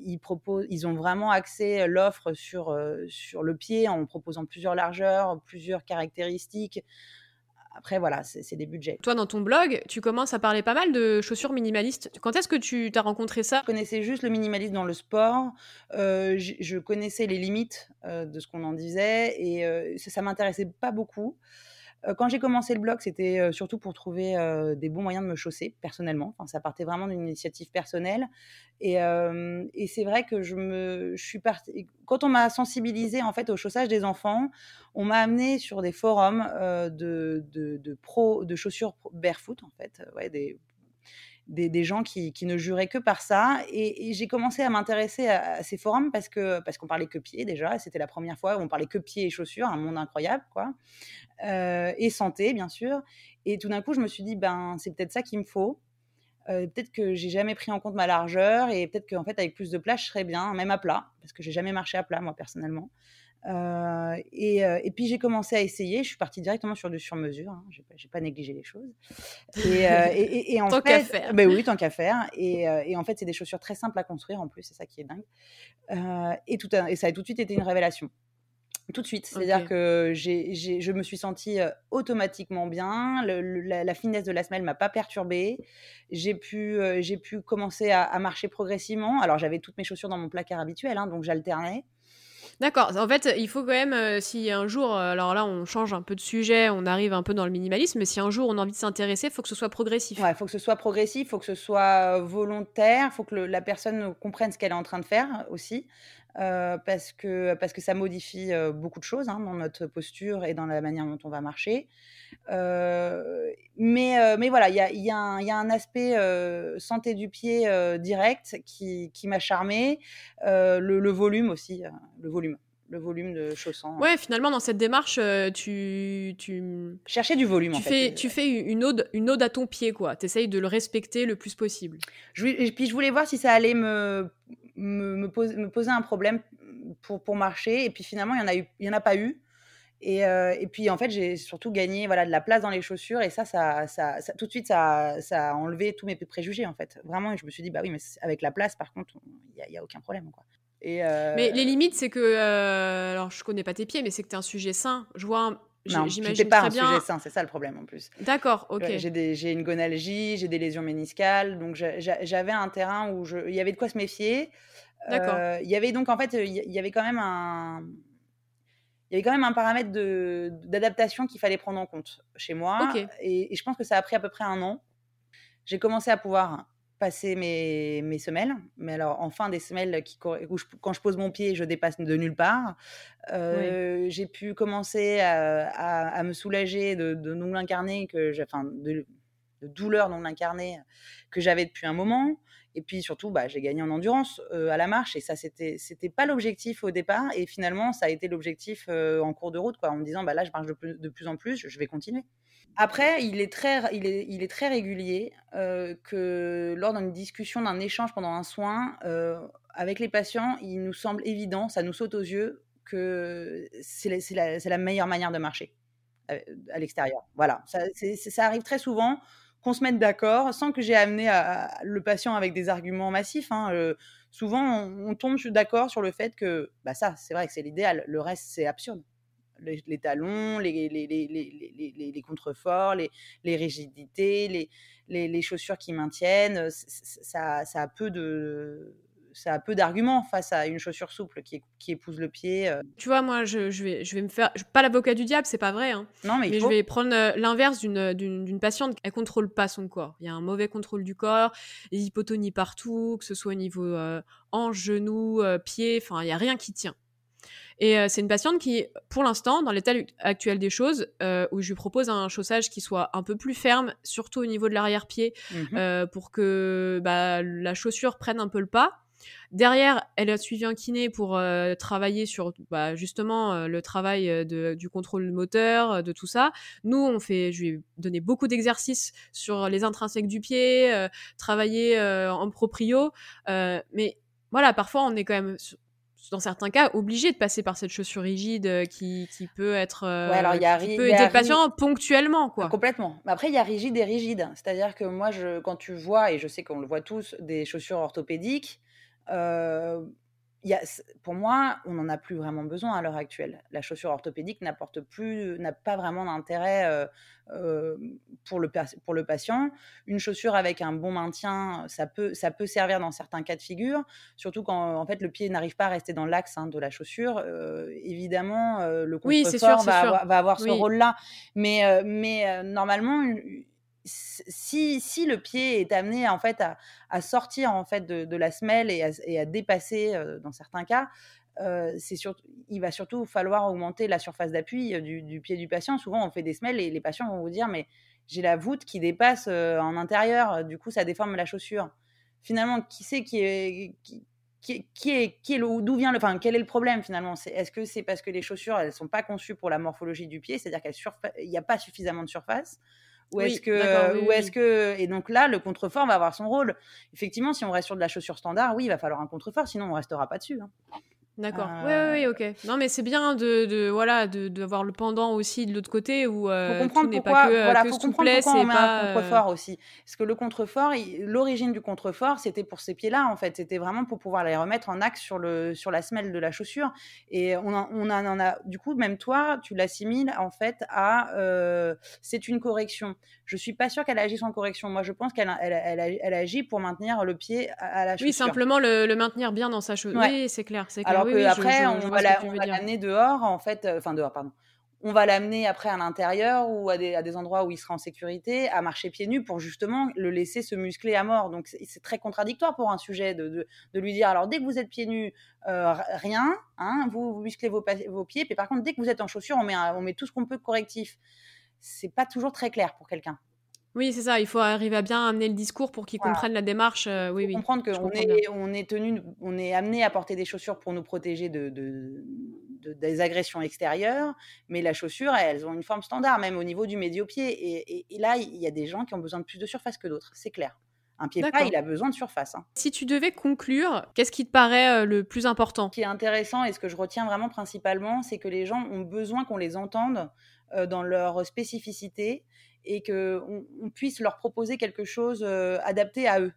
Ils, proposent, ils ont vraiment axé l'offre sur, sur le pied en proposant plusieurs largeurs, plusieurs caractéristiques. Après, voilà, c'est des budgets. Toi, dans ton blog, tu commences à parler pas mal de chaussures minimalistes. Quand est-ce que tu as rencontré ça? Je connaissais juste le minimalisme dans le sport. Euh, je, connaissais les limites euh, de ce qu'on en disait et euh, ça, ça m'intéressait pas beaucoup quand j'ai commencé le blog, c'était surtout pour trouver des bons moyens de me chausser personnellement. Ça partait vraiment d'une initiative personnelle. Et, c'est vrai que je me, je suis partie. Quand on m'a sensibilisé en fait au chaussage des enfants, on m'a amené sur des forums de, de, de, pro, de chaussures barefoot en fait, ouais, des des, gens qui, ne juraient que par ça. Et, j'ai commencé à m'intéresser à, ces forums parce que parce qu'on parlait que pieds déjà. C'était la première fois où on parlait que pieds et chaussures, un monde incroyable, quoi. Euh, et santé, bien sûr. Et tout d'un coup, je me suis dit, ben, c'est peut-être ça qu'il me faut. Euh, peut-être que j'ai jamais pris en compte ma largeur et peut-être qu'en fait avec plus de place je serais bien, même à plat, parce que j'ai jamais marché à plat moi personnellement. Euh, et, euh, et, puis j'ai commencé à essayer. Je suis partie directement sur du sur-mesure. Hein. J'ai pas, pas, négligé les choses. Et, euh, et en tant qu'à faire. Ben oui, tant qu'à faire. Et, en fait, c'est des chaussures très simples à construire en plus. C'est ça qui est dingue. et, tout et ça a tout de suite été une révélation. Tout de suite. C'est-à-dire que j'ai, je me suis sentie automatiquement bien. la, finesse de la semelle m'a pas perturbée. J'ai pu, j'ai pu commencer à, à, marcher progressivement. Alors j'avais toutes mes chaussures dans mon placard habituel, hein, donc j'alternais. D'accord. En fait, il faut quand même, euh, si un jour, euh, alors là, on change un peu de sujet, on arrive un peu dans le minimalisme, mais si un jour on a envie de s'intéresser, il faut que ce soit progressif. Il faut que ce soit progressif, il faut que ce soit volontaire, il faut que la personne comprenne ce qu'elle est en train de faire aussi. Euh, parce, que, parce que ça modifie beaucoup de choses hein, dans notre posture et dans la manière dont on va marcher. mais, mais voilà, il y a, y, a y a, un aspect santé du pied direct qui, qui m'a charmé. Le, le, volume aussi, le volume le volume de chaussons. Ouais, finalement, dans cette démarche, tu, tu... Chercher du volume, tu en fais, fait. Tu fais une ode, une ode à ton pied, quoi. Tu essayes de le respecter le plus possible. Je, et puis, je voulais voir si ça allait me me, me, poser un problème pour, pour marcher. Et puis finalement, il n'y en, a en a pas eu. Et, euh, et, puis en fait, j'ai surtout gagné voilà, de la place dans les chaussures et ça, ça, ça, tout de suite, ça, a enlevé tous mes préjugés en fait. Vraiment, je me suis dit, bah oui, mais avec la place, par contre, il n'y a, aucun problème. Quoi. Euh... Mais les limites, c'est que, euh, alors je connais pas tes pieds, mais c'est que tu es un sujet sain. Je vois non, j'imagine pas un sujet sain, c'est ça le problème en plus. D'accord, ok. j'ai une gonalgie, j'ai des lésions méniscales, donc j'avais un terrain où je, il y avait de quoi se méfier. D'accord. Euh, il y avait donc en fait, il y avait quand même un, il y avait quand même un paramètre d'adaptation qu'il fallait prendre en compte chez moi. Et, je pense que ça a pris à peu près un an. J'ai commencé à pouvoir passer mes, mes semelles. Mais alors, en fin des semelles, qui, où quand je pose mon pied, je dépasse de nulle part. J'ai pu commencer à, à, me soulager de, de non incarnés, que enfin, de, de douleurs non que j'avais depuis un moment. Et puis surtout, bah, j'ai gagné en endurance à la marche. Et ça, c'était c'était pas l'objectif au départ. Et finalement, ça a été l'objectif en cours de route, quoi, en me disant, bah, là, je marche de plus, de plus en plus, je vais continuer. Après, il est très, il est, il est très régulier que lors d'une discussion, d'un échange pendant un soin avec les patients, il nous semble évident, ça nous saute aux yeux, que c'est la, la, la, meilleure manière de marcher à, l'extérieur. Voilà, ça, arrive très souvent qu'on se mette d'accord sans que j'ai amené le patient avec des arguments massifs. Hein, souvent, on, tombe d'accord sur le fait que bah ça, c'est vrai que c'est l'idéal. Le reste, c'est absurde. Les, talons, les, les, les, les contreforts, les, rigidités, les, chaussures qui maintiennent, ça, ça a peu de ça a peu d'arguments face à une chaussure souple qui, qui épouse le pied. Euh. Tu vois, moi, je, je, vais, je vais me faire. Pas l'avocat du diable, c'est pas vrai. Hein. Non, mais, je vais prendre euh, l'inverse d'une, d'une, patiente. Elle contrôle pas son corps. Il y a un mauvais contrôle du corps, les hypotonies partout, que ce soit au niveau euh, hanche, genou, pied, enfin, il y a rien qui tient. Et c'est une patiente qui, pour l'instant, dans l'état actuel des choses, où je lui propose un chaussage qui soit un peu plus ferme, surtout au niveau de l'arrière-pied, mmh pour que bah, la chaussure prenne un peu le pas. Derrière, elle a suivi un kiné pour euh, travailler sur bah, justement euh, le travail euh, du contrôle moteur, de tout ça. Nous, on fait, je lui ai donné beaucoup d'exercices sur les intrinsèques du pied, travailler en proprio. mais voilà, parfois, on est quand même dans certains cas, obligé de passer par cette chaussure rigide qui, peut être qui peut aider le patient ponctuellement quoi. Complètement. Après il y a rigide et rigide, c'est-à-dire que moi je quand tu vois et je sais qu'on le voit tous des chaussures orthopédiques, y a, pour moi, on n'en a plus vraiment besoin à l'heure actuelle. La chaussure orthopédique n'apporte plus, n'a pas vraiment d'intérêt pour, le, pour le patient. Une chaussure avec un bon maintien, ça peut, ça peut servir dans certains cas de figure, surtout quand en fait le pied n'arrive pas à rester dans l'axe hein, de la chaussure. évidemment, le confort va, va, avoir ce rôle-là, mais, mais normalement, si, le pied est amené en fait à, sortir en fait de, la semelle et à, dépasser dans certains cas, il va surtout falloir augmenter la surface d'appui du, pied du patient. Souvent, on fait des semelles et les patients vont vous dire mais j'ai la voûte qui dépasse en intérieur, du coup ça déforme la chaussure. Finalement, qui c'est qui est qui, qui, qui est d'où vient le, enfin, quel est le problème finalement? Est-ce que c'est parce que les chaussures elles sont pas conçues pour la morphologie du pied, c'est-à-dire qu'il n'y a pas suffisamment de surface? Ou est-ce que, ou est-ce que, et donc là, le contrefort va avoir son rôle. Effectivement, si on reste sur de la chaussure standard, oui, il va falloir un contrefort, sinon on restera pas dessus. Hein. D'accord. Oui, oui, ok. Non, mais c'est bien de, de voilà d'avoir le pendant aussi de l'autre côté où euh, faut comprendre n'est pas que, euh, voilà, faut comprendre pourquoi on met un euh, contrefort aussi. Parce que le contrefort, l'origine du contrefort, c'était pour ces pieds-là en fait. C'était vraiment pour pouvoir les remettre en axe sur le sur la semelle de la chaussure. Et on en, on en a du coup même toi, tu l'assimiles en fait à c'est une correction. Je suis pas sûre qu'elle agisse en correction. Moi, je pense qu'elle elle, elle, elle, agit pour maintenir le pied à, la chaussure. Oui, simplement le, le maintenir bien dans sa chaussure. Oui, c'est clair, c'est clair après, on, va l'amener dehors, en fait, euh, enfin dehors, pardon. On va l'amener après à l'intérieur ou à des, à des, endroits où il sera en sécurité, à marcher pieds nus pour justement le laisser se muscler à mort. Donc c'est très contradictoire pour un sujet de, de, lui dire alors dès que vous êtes pieds nus, euh, rien, hein, vous, vous, musclez vos, vos, pieds, puis par contre dès que vous êtes en chaussures, on met, on met tout ce qu'on peut de correctif. C'est pas toujours très clair pour quelqu'un. Oui, c'est ça. Il faut arriver à bien amener le discours pour qu'ils comprennent la démarche. Euh, oui, oui. Comprendre qu'on est, on est tenu, on est amené à porter des chaussures pour nous protéger de, des agressions extérieures, mais la chaussure, elles ont une forme standard, même au niveau du médio-pied. Et, là, il y a des gens qui ont besoin de plus de surface que d'autres, c'est clair. Un pied pas, il a besoin de surface. Hein. Si tu devais conclure, qu'est-ce qui te paraît euh, le plus important? Ce qui est intéressant et ce que je retiens vraiment principalement, c'est que les gens ont besoin qu'on les entende euh, dans leur spécificité et qu'on on puisse leur proposer quelque chose adapté à eux.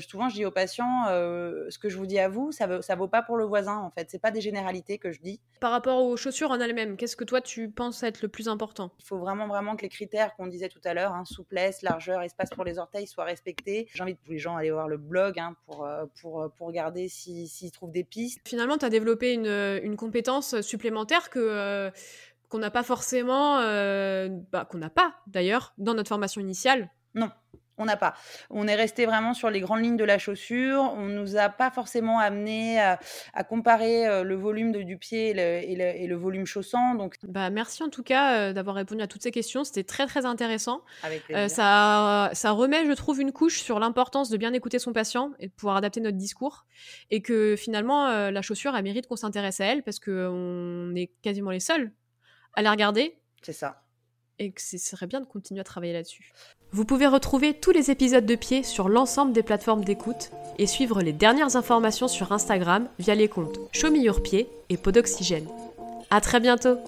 souvent, je dis aux patients, ce que je vous dis à vous, ça ne vaut pas pour le voisin, en fait. C'est pas des généralités que je dis. Par rapport aux chaussures en elles-mêmes, qu'est-ce que toi, tu penses être le plus important? Il faut vraiment, vraiment que les critères qu'on disait tout à l'heure, hein, souplesse, largeur, espace pour les orteils, soient respectés. J'invite tous les gens à aller voir le blog hein, pour, pour, pour regarder s'ils trouvent des pistes. Finalement, tu as développé une, une, compétence supplémentaire que qu'on n'a pas forcément, euh, bah, qu'on n'a pas d'ailleurs dans notre formation initiale. Non. On n'a pas. On est resté vraiment sur les grandes lignes de la chaussure. On nous a pas forcément amené à, comparer euh, le volume de, du pied et le, volume chaussant. Donc, bah, merci en tout cas euh, d'avoir répondu à toutes ces questions. C'était très très intéressant. Avec euh, ça, ça remet, je trouve, une couche sur l'importance de bien écouter son patient et de pouvoir adapter notre discours. Et que finalement, la chaussure, elle mérite qu'on s'intéresse à elle parce qu'on est quasiment les seuls à la regarder. C'est ça et que ce serait bien de continuer à travailler là-dessus. Vous pouvez retrouver tous les épisodes de pied sur l'ensemble des plateformes d'écoute et suivre les dernières informations sur Instagram via les comptes Show Your Pied et Podoxygène. À très bientôt